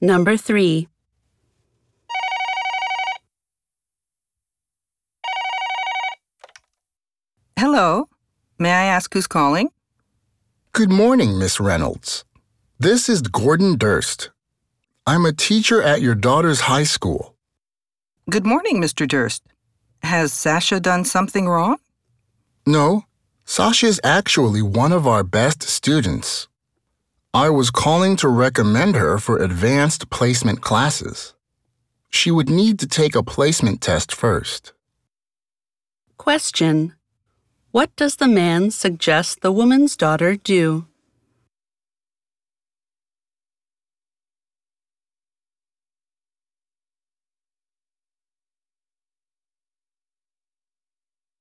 Number 3. Hello. May I ask who's calling? Good morning, Miss Reynolds. This is Gordon Durst. I'm a teacher at your daughter's high school. Good morning, Mr. Durst. Has Sasha done something wrong? No, Sasha is actually one of our best students. I was calling to recommend her for advanced placement classes. She would need to take a placement test first. Question. What does the man suggest the woman's daughter do?